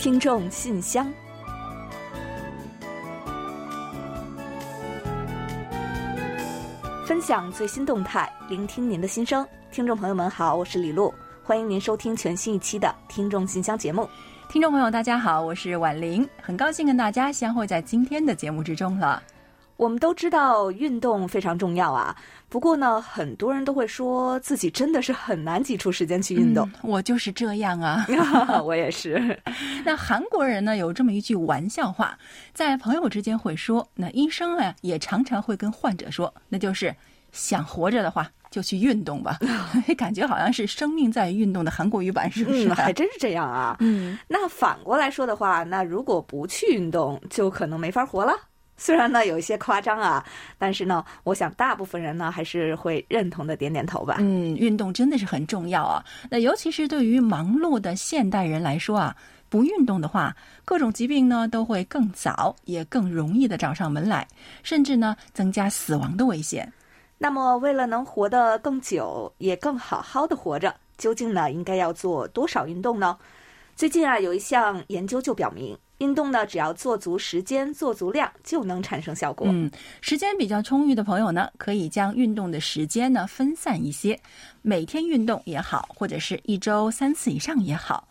听众信箱，分享最新动态，聆听您的心声。听众朋友们好，我是李璐，欢迎您收听全新一期的《听众信箱》节目。听众朋友，大家好，我是婉玲，很高兴跟大家相会在今天的节目之中了。我们都知道运动非常重要啊，不过呢，很多人都会说自己真的是很难挤出时间去运动。嗯我就是这样啊。我也是。那韩国人呢有这么一句玩笑话，在朋友之间会说，那医生呢也常常会跟患者说，那就是想活着的话就去运动吧。感觉好像是生命在于运动的韩国语版，是不是？嗯，还真是这样啊。嗯，那反过来说的话，那如果不去运动，就可能没法活了。虽然呢有一些夸张啊，但是呢，我想大部分人呢还是会认同的，点点头吧。嗯，运动真的是很重要啊。那尤其是对于忙碌的现代人来说啊，不运动的话，各种疾病呢都会更早，也更容易的找上门来，甚至呢增加死亡的危险。那么，为了能活得更久，也更好好的活着，究竟呢应该要做多少运动呢？最近啊，有一项研究就表明，运动呢只要做足时间、做足量，就能产生效果。嗯，时间比较充裕的朋友呢，可以将运动的时间呢分散一些，每天运动也好，或者是一周三次以上也好。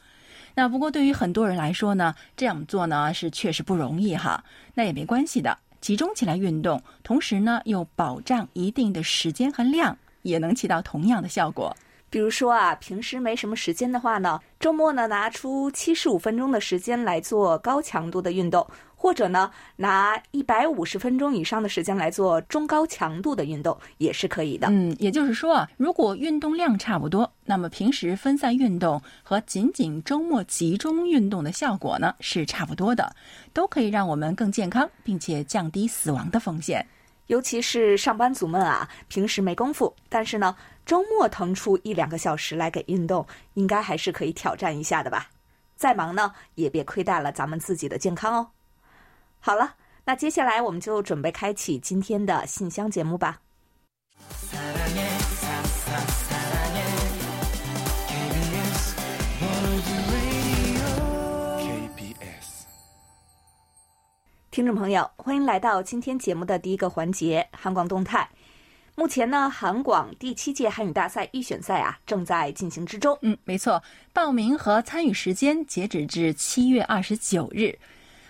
那不过对于很多人来说呢，这样做呢是确实不容易哈。那也没关系的，集中起来运动，同时呢又保障一定的时间和量，也能起到同样的效果。比如说啊，平时没什么时间的话呢，周末呢拿出七十五分钟的时间来做高强度的运动，或者呢拿一百五十分钟以上的时间来做中高强度的运动，也是可以的。嗯，也就是说啊，如果运动量差不多，那么平时分散运动和仅仅周末集中运动的效果呢是差不多的，都可以让我们更健康，并且降低死亡的风险。尤其是上班族们啊，平时没功夫，但是呢，周末腾出一两个小时来给运动，应该还是可以挑战一下的吧。再忙呢，也别亏待了咱们自己的健康哦。好了，那接下来我们就准备开启今天的信箱节目吧。听众朋友，欢迎来到今天节目的第一个环节——韩广动态。目前呢，韩广第七届韩语大赛预选赛啊正在进行之中。嗯，没错，报名和参与时间截止至七月二十九日。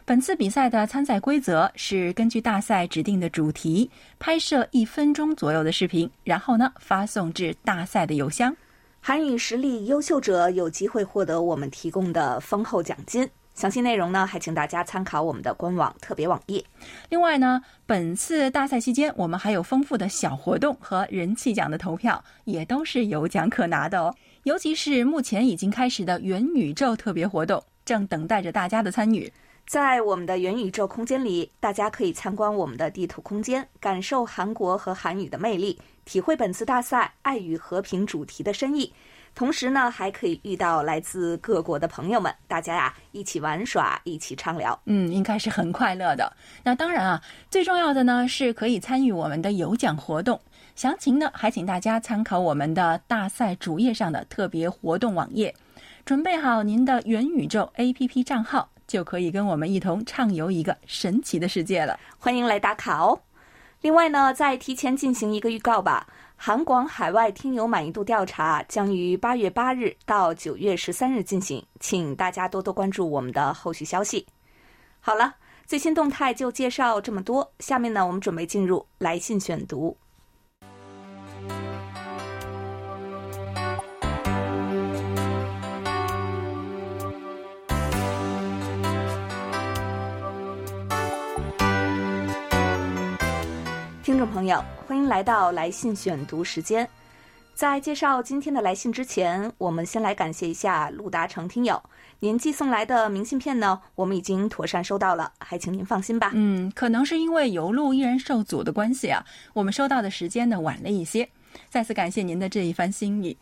本次比赛的参赛规则是根据大赛指定的主题，拍摄一分钟左右的视频，然后呢发送至大赛的邮箱。韩语实力优秀者有机会获得我们提供的丰厚奖金。详细内容呢，还请大家参考我们的官网特别网页。另外呢，本次大赛期间，我们还有丰富的小活动和人气奖的投票，也都是有奖可拿的哦。尤其是目前已经开始的元宇宙特别活动，正等待着大家的参与。在我们的元宇宙空间里，大家可以参观我们的地图空间，感受韩国和韩语的魅力，体会本次大赛“爱与和平”主题的深意。同时呢，还可以遇到来自各国的朋友们，大家呀一起玩耍，一起畅聊。嗯，应该是很快乐的。那当然啊，最重要的呢是可以参与我们的有奖活动。详情呢，还请大家参考我们的大赛主页上的特别活动网页。准备好您的元宇宙 APP 账号，就可以跟我们一同畅游一个神奇的世界了。欢迎来打卡哦！另外呢，再提前进行一个预告吧。韩广海外听友满意度调查将于八月八日到九月十三日进行，请大家多多关注我们的后续消息。好了，最新动态就介绍这么多，下面呢，我们准备进入来信选读。朋友，欢迎来到来信选读时间。在介绍今天的来信之前，我们先来感谢一下陆达成听友，您寄送来的明信片呢，我们已经妥善收到了，还请您放心吧。嗯，可能是因为邮路依然受阻的关系啊，我们收到的时间呢晚了一些。再次感谢您的这一番心意。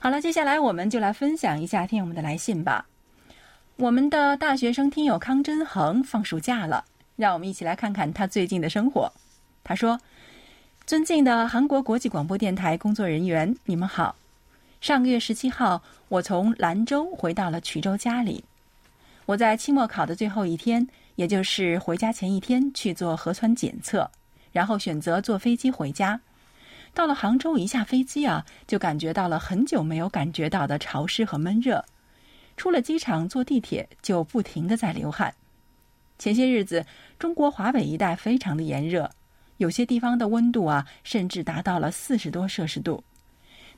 好了，接下来我们就来分享一下听友们的来信吧。我们的大学生听友康真恒放暑假了，让我们一起来看看他最近的生活。他说：“尊敬的韩国国际广播电台工作人员，你们好。上个月十七号，我从兰州回到了衢州家里。我在期末考的最后一天，也就是回家前一天去做核酸检测，然后选择坐飞机回家。到了杭州，一下飞机啊，就感觉到了很久没有感觉到的潮湿和闷热。出了机场，坐地铁就不停的在流汗。前些日子，中国华北一带非常的炎热，有些地方的温度啊，甚至达到了四十多摄氏度。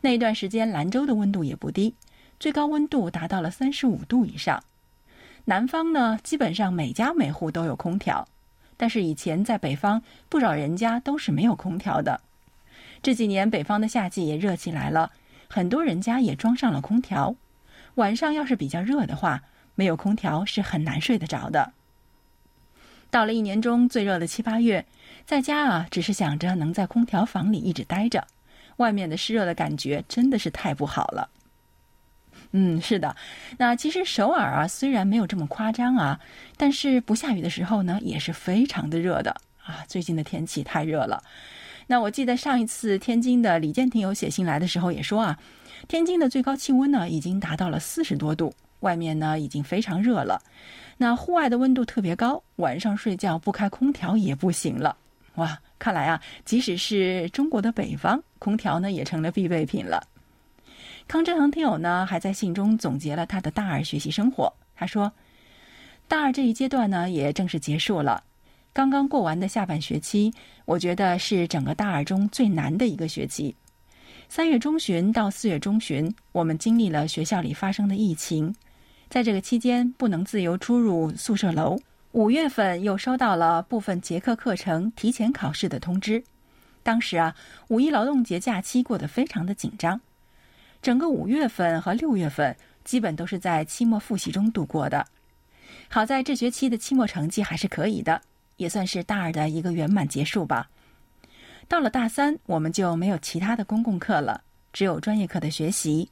那一段时间，兰州的温度也不低，最高温度达到了三十五度以上。南方呢，基本上每家每户都有空调，但是以前在北方，不少人家都是没有空调的。这几年北方的夏季也热起来了，很多人家也装上了空调。晚上要是比较热的话，没有空调是很难睡得着的。到了一年中最热的七八月，在家啊，只是想着能在空调房里一直待着，外面的湿热的感觉真的是太不好了。嗯，是的。那其实首尔啊，虽然没有这么夸张啊，但是不下雨的时候呢，也是非常的热的啊。最近的天气太热了。那我记得上一次天津的李健听友写信来的时候也说啊，天津的最高气温呢已经达到了四十多度，外面呢已经非常热了。那户外的温度特别高，晚上睡觉不开空调也不行了。哇，看来啊，即使是中国的北方，空调呢也成了必备品了。康振恒听友呢还在信中总结了他的大二学习生活，他说，大二这一阶段呢也正式结束了。刚刚过完的下半学期，我觉得是整个大二中最难的一个学期。三月中旬到四月中旬，我们经历了学校里发生的疫情，在这个期间不能自由出入宿舍楼。五月份又收到了部分结课课程提前考试的通知。当时啊，五一劳动节假期过得非常的紧张，整个五月份和六月份基本都是在期末复习中度过的。好在这学期的期末成绩还是可以的。也算是大二的一个圆满结束吧。到了大三，我们就没有其他的公共课了，只有专业课的学习。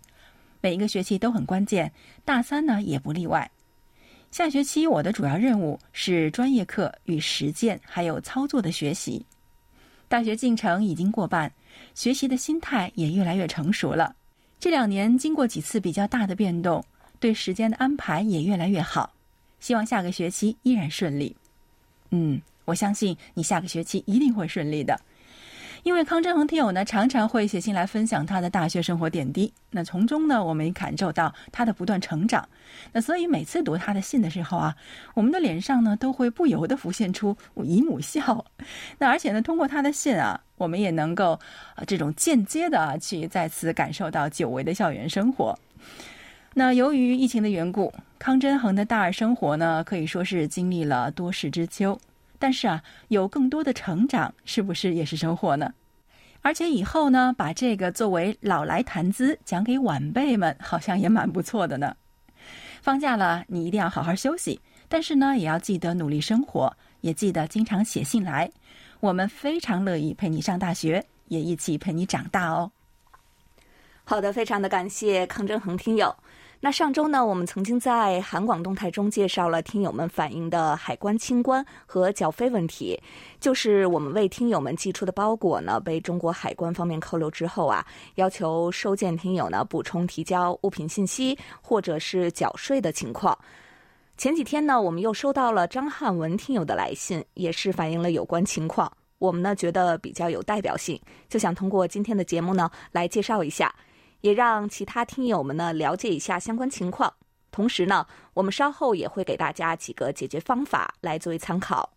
每一个学期都很关键，大三呢也不例外。下学期我的主要任务是专业课与实践还有操作的学习。大学进程已经过半，学习的心态也越来越成熟了。这两年经过几次比较大的变动，对时间的安排也越来越好。希望下个学期依然顺利。嗯，我相信你下个学期一定会顺利的，因为康振恒听友呢常常会写信来分享他的大学生活点滴，那从中呢我们也感受到他的不断成长，那所以每次读他的信的时候啊，我们的脸上呢都会不由得浮现出姨母笑，那而且呢通过他的信啊，我们也能够啊这种间接的去再次感受到久违的校园生活。那由于疫情的缘故，康真恒的大二生活呢，可以说是经历了多事之秋。但是啊，有更多的成长，是不是也是收获呢？而且以后呢，把这个作为老来谈资讲给晚辈们，好像也蛮不错的呢。放假了，你一定要好好休息，但是呢，也要记得努力生活，也记得经常写信来。我们非常乐意陪你上大学，也一起陪你长大哦。好的，非常的感谢康正恒听友。那上周呢，我们曾经在韩广动态中介绍了听友们反映的海关清关和缴费问题，就是我们为听友们寄出的包裹呢，被中国海关方面扣留之后啊，要求收件听友呢补充提交物品信息或者是缴税的情况。前几天呢，我们又收到了张汉文听友的来信，也是反映了有关情况。我们呢觉得比较有代表性，就想通过今天的节目呢来介绍一下。也让其他听友们呢了解一下相关情况，同时呢，我们稍后也会给大家几个解决方法来作为参考。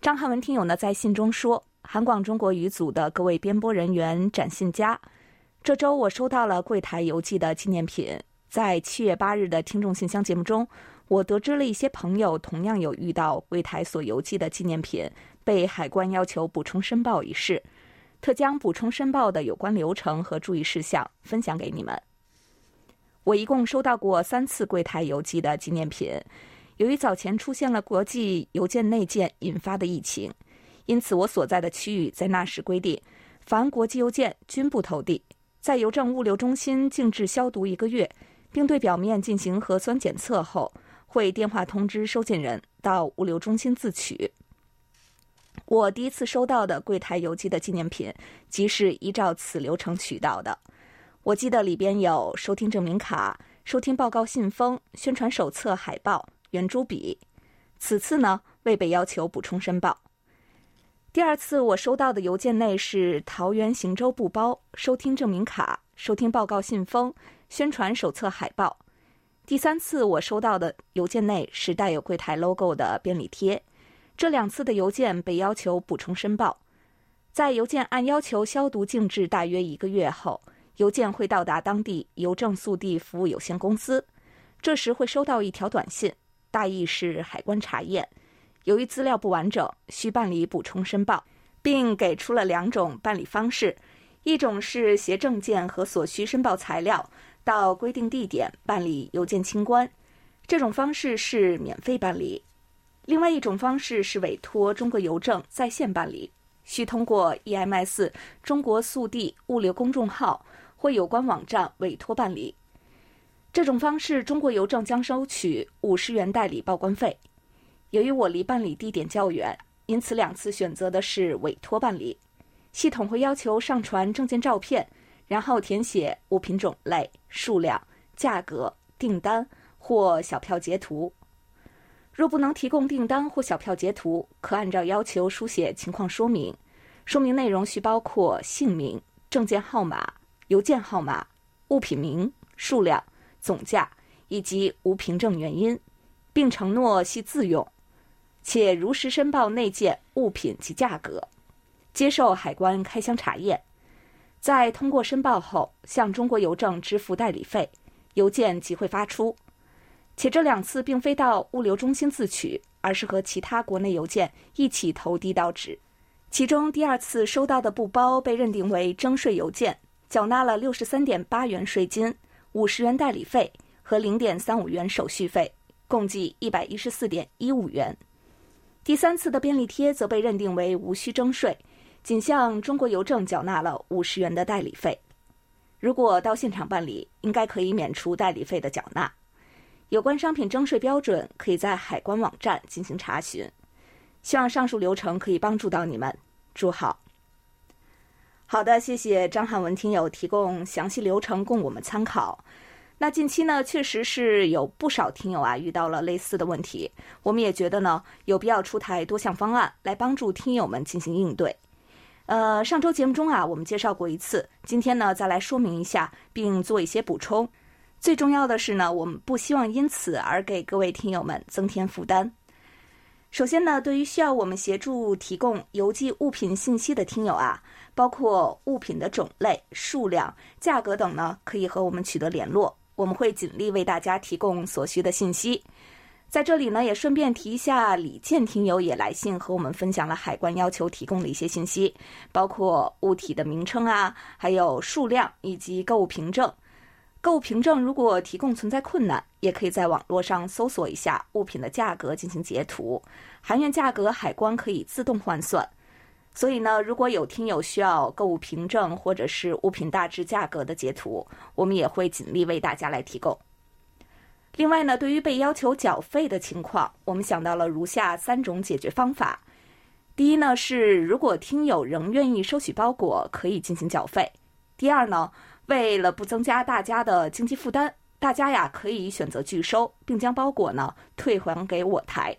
张汉文听友呢在信中说：“韩广中国语组的各位编播人员、展信佳，这周我收到了柜台邮寄的纪念品。在七月八日的听众信箱节目中，我得知了一些朋友同样有遇到柜台所邮寄的纪念品被海关要求补充申报一事。”特将补充申报的有关流程和注意事项分享给你们。我一共收到过三次柜台邮寄的纪念品。由于早前出现了国际邮件内件引发的疫情，因此我所在的区域在那时规定，凡国际邮件均不投递，在邮政物流中心静置消毒一个月，并对表面进行核酸检测后，会电话通知收件人到物流中心自取。我第一次收到的柜台邮寄的纪念品，即是依照此流程取到的。我记得里边有收听证明卡、收听报告信封、宣传手册、海报、圆珠笔。此次呢，未被要求补充申报。第二次我收到的邮件内是桃园行舟布包、收听证明卡、收听报告信封、宣传手册、海报。第三次我收到的邮件内是带有柜台 logo 的便利贴。这两次的邮件被要求补充申报。在邮件按要求消毒静置大约一个月后，邮件会到达当地邮政速递服务有限公司，这时会收到一条短信，大意是海关查验。由于资料不完整，需办理补充申报，并给出了两种办理方式：一种是携证件和所需申报材料到规定地点办理邮件清关，这种方式是免费办理；另外一种方式是委托中国邮政在线办理，需通过 EMS 中国速递物流公众号或有关网站委托办理。这种方式，中国邮政将收取五十元代理报关费。由于我离办理地点较远，因此两次选择的是委托办理。系统会要求上传证件照片，然后填写物品种类、数量、价格、订单或小票截图。若不能提供订单或小票截图，可按照要求书写情况说明。说明内容需包括姓名、证件号码、邮件号码、物品名、数量、总价以及无凭证原因，并承诺系自用。且如实申报内件物品及价格，接受海关开箱查验，在通过申报后向中国邮政支付代理费，邮件即会发出。且这两次并非到物流中心自取，而是和其他国内邮件一起投递到址。其中第二次收到的布包被认定为征税邮件，缴纳了六十三点八元税金、五十元代理费和零点三五元手续费，共计一百一十四点一五元。第三次的便利贴则被认定为无需征税，仅向中国邮政缴纳了五十元的代理费。如果到现场办理，应该可以免除代理费的缴纳。有关商品征税标准，可以在海关网站进行查询。希望上述流程可以帮助到你们。祝好。好的，谢谢张汉文听友提供详细流程供我们参考。那近期呢，确实是有不少听友啊遇到了类似的问题，我们也觉得呢有必要出台多项方案来帮助听友们进行应对。呃，上周节目中啊，我们介绍过一次，今天呢再来说明一下，并做一些补充。最重要的是呢，我们不希望因此而给各位听友们增添负担。首先呢，对于需要我们协助提供邮寄物品信息的听友啊，包括物品的种类、数量、价格等呢，可以和我们取得联络。我们会尽力为大家提供所需的信息。在这里呢，也顺便提一下，李健听友也来信和我们分享了海关要求提供的一些信息，包括物体的名称啊，还有数量以及购物凭证。购物凭证如果提供存在困难，也可以在网络上搜索一下物品的价格进行截图，含元价格海关可以自动换算。所以呢，如果有听友需要购物凭证或者是物品大致价格的截图，我们也会尽力为大家来提供。另外呢，对于被要求缴费的情况，我们想到了如下三种解决方法。第一呢，是如果听友仍愿意收取包裹，可以进行缴费。第二呢，为了不增加大家的经济负担，大家呀可以选择拒收，并将包裹呢退还给我台。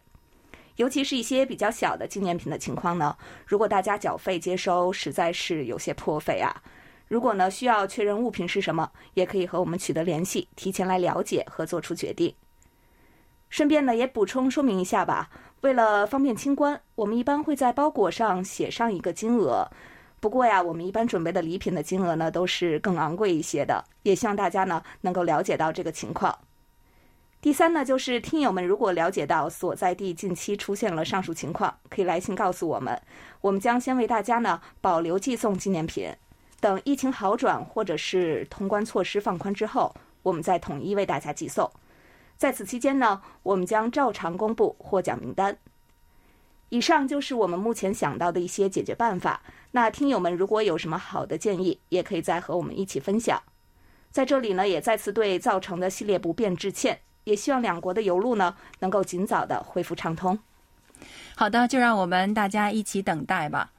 尤其是一些比较小的纪念品的情况呢，如果大家缴费接收实在是有些破费啊。如果呢需要确认物品是什么，也可以和我们取得联系，提前来了解和做出决定。顺便呢也补充说明一下吧，为了方便清关，我们一般会在包裹上写上一个金额。不过呀，我们一般准备的礼品的金额呢都是更昂贵一些的，也希望大家呢能够了解到这个情况。第三呢，就是听友们如果了解到所在地近期出现了上述情况，可以来信告诉我们，我们将先为大家呢保留寄送纪念品，等疫情好转或者是通关措施放宽之后，我们再统一为大家寄送。在此期间呢，我们将照常公布获奖名单。以上就是我们目前想到的一些解决办法。那听友们如果有什么好的建议，也可以再和我们一起分享。在这里呢，也再次对造成的系列不便致歉。也希望两国的邮路呢能够尽早的恢复畅通。好的，就让我们大家一起等待吧。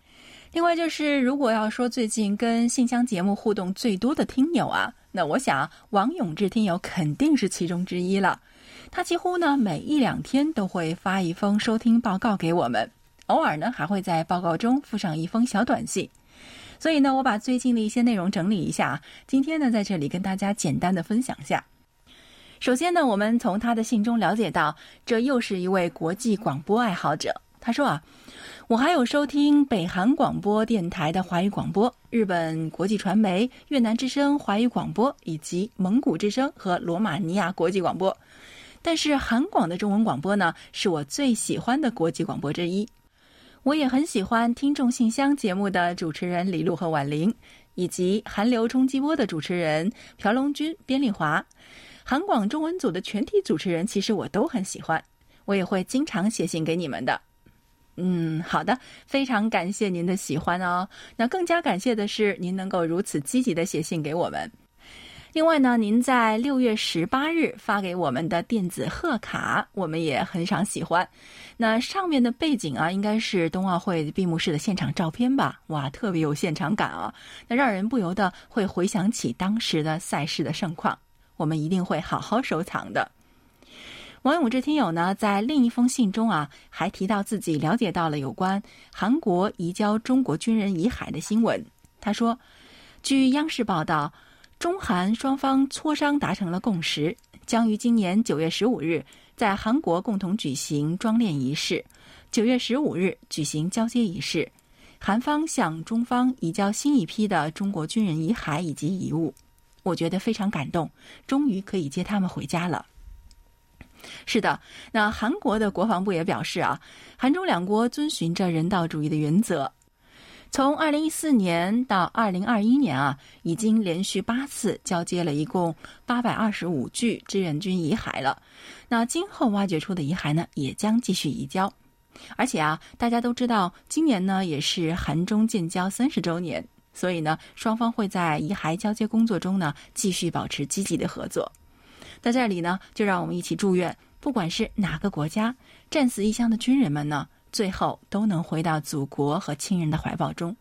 另外就是，如果要说最近跟信箱节目互动最多的听友啊，那我想王永志听友肯定是其中之一了。他几乎呢每一两天都会发一封收听报告给我们，偶尔呢还会在报告中附上一封小短信。所以呢，我把最近的一些内容整理一下，今天呢在这里跟大家简单的分享一下。首先呢，我们从他的信中了解到，这又是一位国际广播爱好者。他说啊。我还有收听北韩广播电台的华语广播、日本国际传媒、越南之声华语广播以及蒙古之声和罗马尼亚国际广播，但是韩广的中文广播呢，是我最喜欢的国际广播之一。我也很喜欢听众信箱节目的主持人李璐和婉玲，以及韩流冲击波的主持人朴龙君、边丽华。韩广中文组的全体主持人，其实我都很喜欢，我也会经常写信给你们的。嗯，好的，非常感谢您的喜欢哦。那更加感谢的是您能够如此积极的写信给我们。另外呢，您在六月十八日发给我们的电子贺卡，我们也很赏喜欢。那上面的背景啊，应该是冬奥会闭幕式的现场照片吧？哇，特别有现场感啊！那让人不由得会回想起当时的赛事的盛况。我们一定会好好收藏的。王永志听友呢，在另一封信中啊，还提到自己了解到了有关韩国移交中国军人遗骸的新闻。他说，据央视报道，中韩双方磋商达成了共识，将于今年九月十五日在韩国共同举行装殓仪式，九月十五日举行交接仪式，韩方向中方移交新一批的中国军人遗骸以及遗物。我觉得非常感动，终于可以接他们回家了。是的，那韩国的国防部也表示啊，韩中两国遵循着人道主义的原则，从二零一四年到二零二一年啊，已经连续八次交接了一共八百二十五具志愿军遗骸了。那今后挖掘出的遗骸呢，也将继续移交。而且啊，大家都知道，今年呢也是韩中建交三十周年，所以呢，双方会在遗骸交接工作中呢继续保持积极的合作。在这里呢，就让我们一起祝愿，不管是哪个国家战死异乡的军人们呢，最后都能回到祖国和亲人的怀抱中。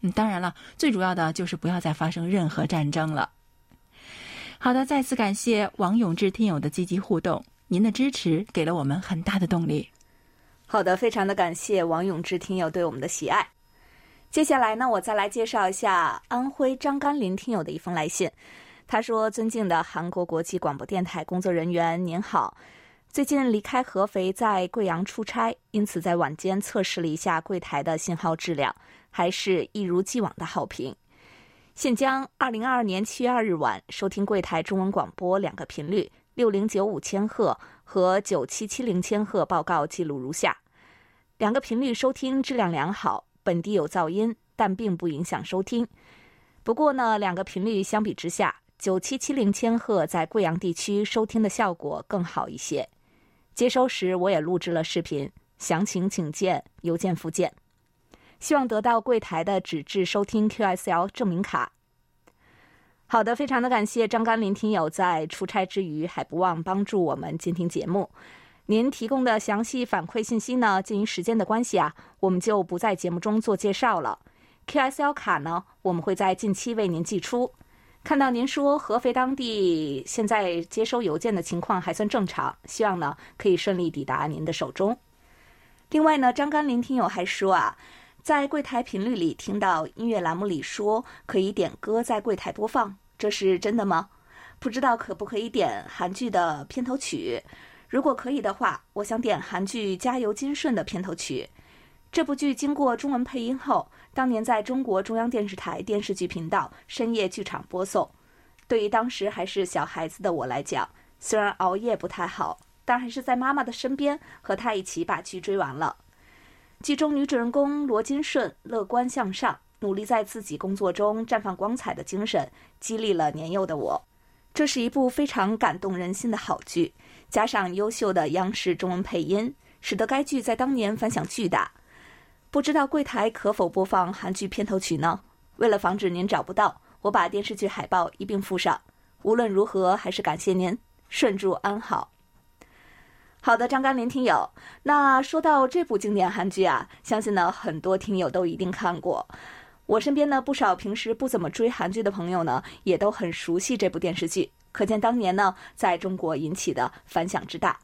嗯，当然了，最主要的就是不要再发生任何战争了。好的，再次感谢王永志听友的积极互动，您的支持给了我们很大的动力。好的，非常的感谢王永志听友对我们的喜爱。接下来呢，我再来介绍一下安徽张甘霖听友的一封来信。他说：“尊敬的韩国国际广播电台工作人员，您好。最近离开合肥，在贵阳出差，因此在晚间测试了一下柜台的信号质量，还是一如既往的好评。现将二零二二年七月二日晚收听柜台中文广播两个频率六零九五千赫和九七七零千赫报告记录如下：两个频率收听质量良好，本地有噪音，但并不影响收听。不过呢，两个频率相比之下。”九七七零千赫在贵阳地区收听的效果更好一些。接收时我也录制了视频，详情请见邮件附件。希望得到柜台的纸质收听 QSL 证明卡。好的，非常的感谢张甘霖听友在出差之余还不忘帮助我们监听节目。您提供的详细反馈信息呢，鉴于时间的关系啊，我们就不在节目中做介绍了。QSL 卡呢，我们会在近期为您寄出。看到您说合肥当地现在接收邮件的情况还算正常，希望呢可以顺利抵达您的手中。另外呢，张甘霖听友还说啊，在柜台频率里听到音乐栏目里说可以点歌在柜台播放，这是真的吗？不知道可不可以点韩剧的片头曲？如果可以的话，我想点韩剧《加油金顺》的片头曲。这部剧经过中文配音后，当年在中国中央电视台电视剧频道深夜剧场播送。对于当时还是小孩子的我来讲，虽然熬夜不太好，但还是在妈妈的身边和她一起把剧追完了。剧中女主人公罗金顺乐观向上，努力在自己工作中绽放光彩的精神，激励了年幼的我。这是一部非常感动人心的好剧，加上优秀的央视中文配音，使得该剧在当年反响巨大。不知道柜台可否播放韩剧片头曲呢？为了防止您找不到，我把电视剧海报一并附上。无论如何，还是感谢您，顺祝安好。好的，张甘霖听友。那说到这部经典韩剧啊，相信呢很多听友都一定看过。我身边呢不少平时不怎么追韩剧的朋友呢，也都很熟悉这部电视剧，可见当年呢在中国引起的反响之大。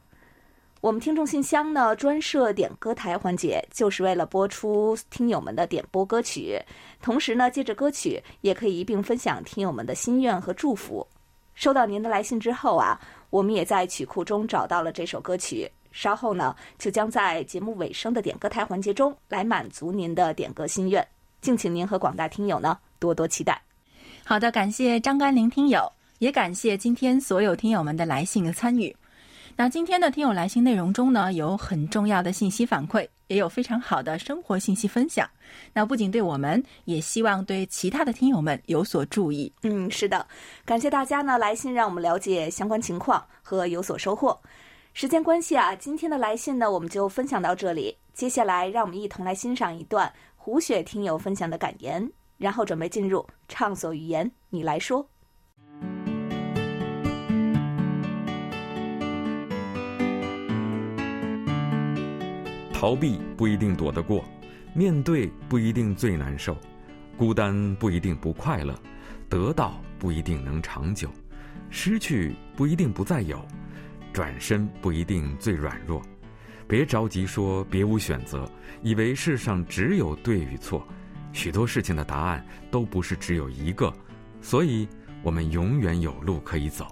我们听众信箱呢专设点歌台环节，就是为了播出听友们的点播歌曲，同时呢借着歌曲也可以一并分享听友们的心愿和祝福。收到您的来信之后啊。我们也在曲库中找到了这首歌曲，稍后呢就将在节目尾声的点歌台环节中来满足您的点歌心愿，敬请您和广大听友呢多多期待。好的，感谢张甘霖听友，也感谢今天所有听友们的来信和参与。那今天的听友来信内容中呢，有很重要的信息反馈，也有非常好的生活信息分享。那不仅对我们，也希望对其他的听友们有所注意。嗯，是的，感谢大家呢来信，让我们了解相关情况和有所收获。时间关系啊，今天的来信呢我们就分享到这里。接下来，让我们一同来欣赏一段胡雪听友分享的感言，然后准备进入畅所欲言，你来说。逃避不一定躲得过，面对不一定最难受，孤单不一定不快乐，得到不一定能长久，失去不一定不再有，转身不一定最软弱。别着急说别无选择，以为世上只有对与错，许多事情的答案都不是只有一个，所以我们永远有路可以走。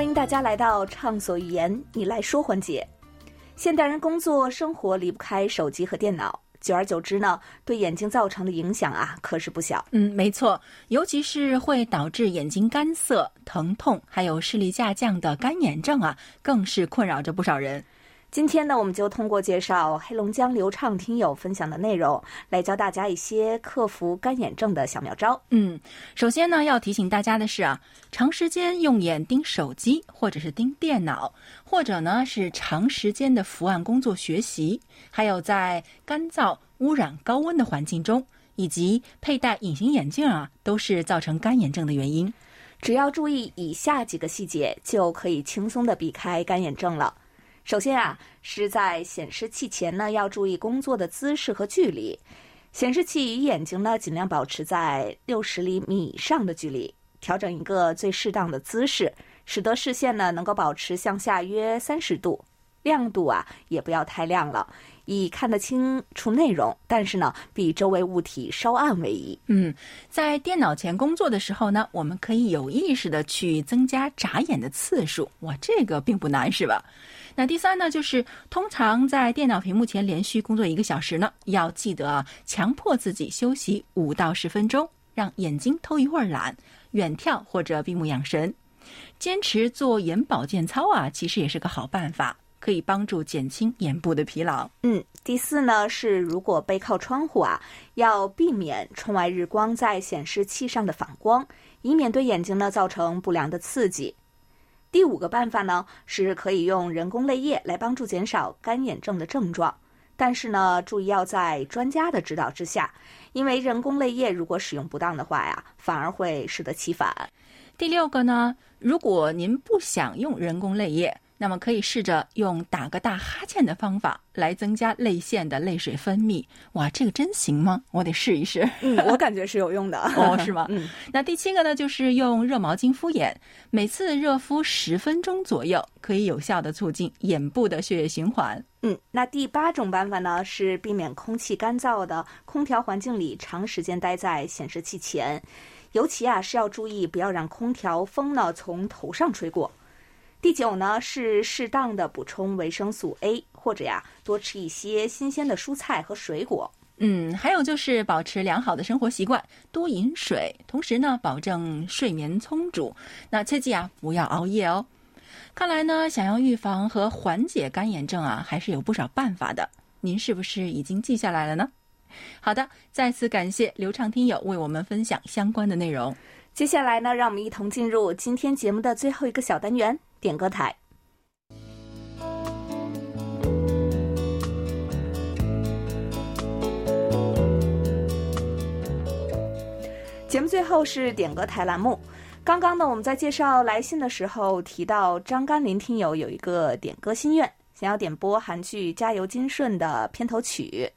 欢迎大家来到畅所欲言，你来说环节。现代人工作生活离不开手机和电脑，久而久之呢，对眼睛造成的影响啊，可是不小。嗯，没错，尤其是会导致眼睛干涩、疼痛，还有视力下降的干眼症啊，更是困扰着不少人。今天呢，我们就通过介绍黑龙江流畅听友分享的内容，来教大家一些克服干眼症的小妙招。嗯，首先呢，要提醒大家的是啊，长时间用眼盯手机，或者是盯电脑，或者呢是长时间的伏案工作学习，还有在干燥、污染、高温的环境中，以及佩戴隐形眼镜啊，都是造成干眼症的原因。只要注意以下几个细节，就可以轻松的避开干眼症了。首先啊，是在显示器前呢，要注意工作的姿势和距离。显示器与眼睛呢，尽量保持在六十厘米以上的距离，调整一个最适当的姿势，使得视线呢能够保持向下约三十度。亮度啊，也不要太亮了，以看得清楚内容，但是呢，比周围物体稍暗为宜。嗯，在电脑前工作的时候呢，我们可以有意识的去增加眨眼的次数。哇，这个并不难，是吧？那第三呢，就是通常在电脑屏幕前连续工作一个小时呢，要记得啊，强迫自己休息五到十分钟，让眼睛偷一会儿懒，远眺或者闭目养神，坚持做眼保健操啊，其实也是个好办法。可以帮助减轻眼部的疲劳。嗯，第四呢是，如果背靠窗户啊，要避免窗外日光在显示器上的反光，以免对眼睛呢造成不良的刺激。第五个办法呢，是可以用人工泪液来帮助减少干眼症的症状，但是呢，注意要在专家的指导之下，因为人工泪液如果使用不当的话呀，反而会适得其反。第六个呢，如果您不想用人工泪液。那么可以试着用打个大哈欠的方法来增加泪腺的泪水分泌。哇，这个真行吗？我得试一试。嗯，我感觉是有用的。哦，是吗？嗯。那第七个呢，就是用热毛巾敷眼，每次热敷十分钟左右，可以有效的促进眼部的血液循环。嗯。那第八种办法呢，是避免空气干燥的空调环境里长时间待在显示器前，尤其啊是要注意不要让空调风呢从头上吹过。第九呢是适当的补充维生素 A，或者呀多吃一些新鲜的蔬菜和水果。嗯，还有就是保持良好的生活习惯，多饮水，同时呢保证睡眠充足。那切记啊不要熬夜哦。看来呢想要预防和缓解干眼症啊还是有不少办法的。您是不是已经记下来了呢？好的，再次感谢刘畅听友为我们分享相关的内容。接下来呢，让我们一同进入今天节目的最后一个小单元——点歌台。节目最后是点歌台栏目。刚刚呢，我们在介绍来信的时候提到，张甘霖听友有一个点歌心愿，想要点播韩剧《加油金顺》的片头曲。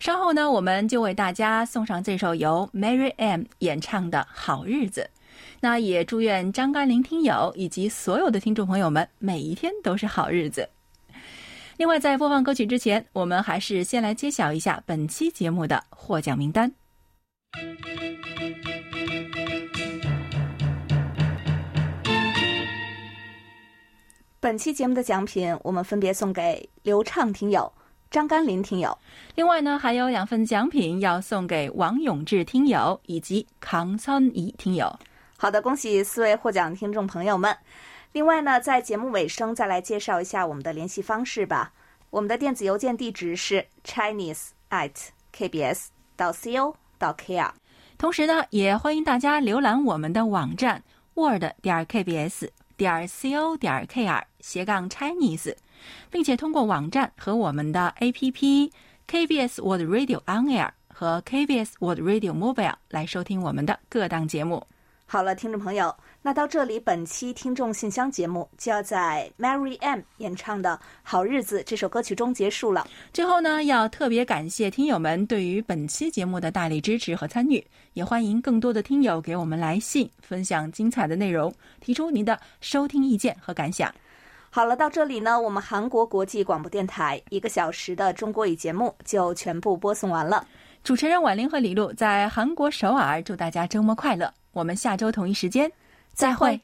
稍后呢，我们就为大家送上这首由 Mary M 演唱的《好日子》。那也祝愿张甘霖听友以及所有的听众朋友们每一天都是好日子。另外，在播放歌曲之前，我们还是先来揭晓一下本期节目的获奖名单。本期节目的奖品，我们分别送给刘畅听友、张甘霖听友。另外呢，还有两份奖品要送给王永志听友以及康参怡听友。好的，恭喜四位获奖听众朋友们。另外呢，在节目尾声再来介绍一下我们的联系方式吧。我们的电子邮件地址是 chinese at kbs 到 co 到 kr。同时呢，也欢迎大家浏览我们的网站 word 点 kbs 点 co 点 kr 斜杠 Chinese，并且通过网站和我们的 APP KBS World Radio On Air 和 KBS World Radio Mobile 来收听我们的各档节目。好了，听众朋友，那到这里，本期听众信箱节目就要在 Mary M 演唱的《好日子》这首歌曲中结束了。最后呢，要特别感谢听友们对于本期节目的大力支持和参与，也欢迎更多的听友给我们来信，分享精彩的内容，提出您的收听意见和感想。好了，到这里呢，我们韩国国际广播电台一个小时的中国语节目就全部播送完了。主持人婉玲和李璐在韩国首尔，祝大家周末快乐。我们下周同一时间再会。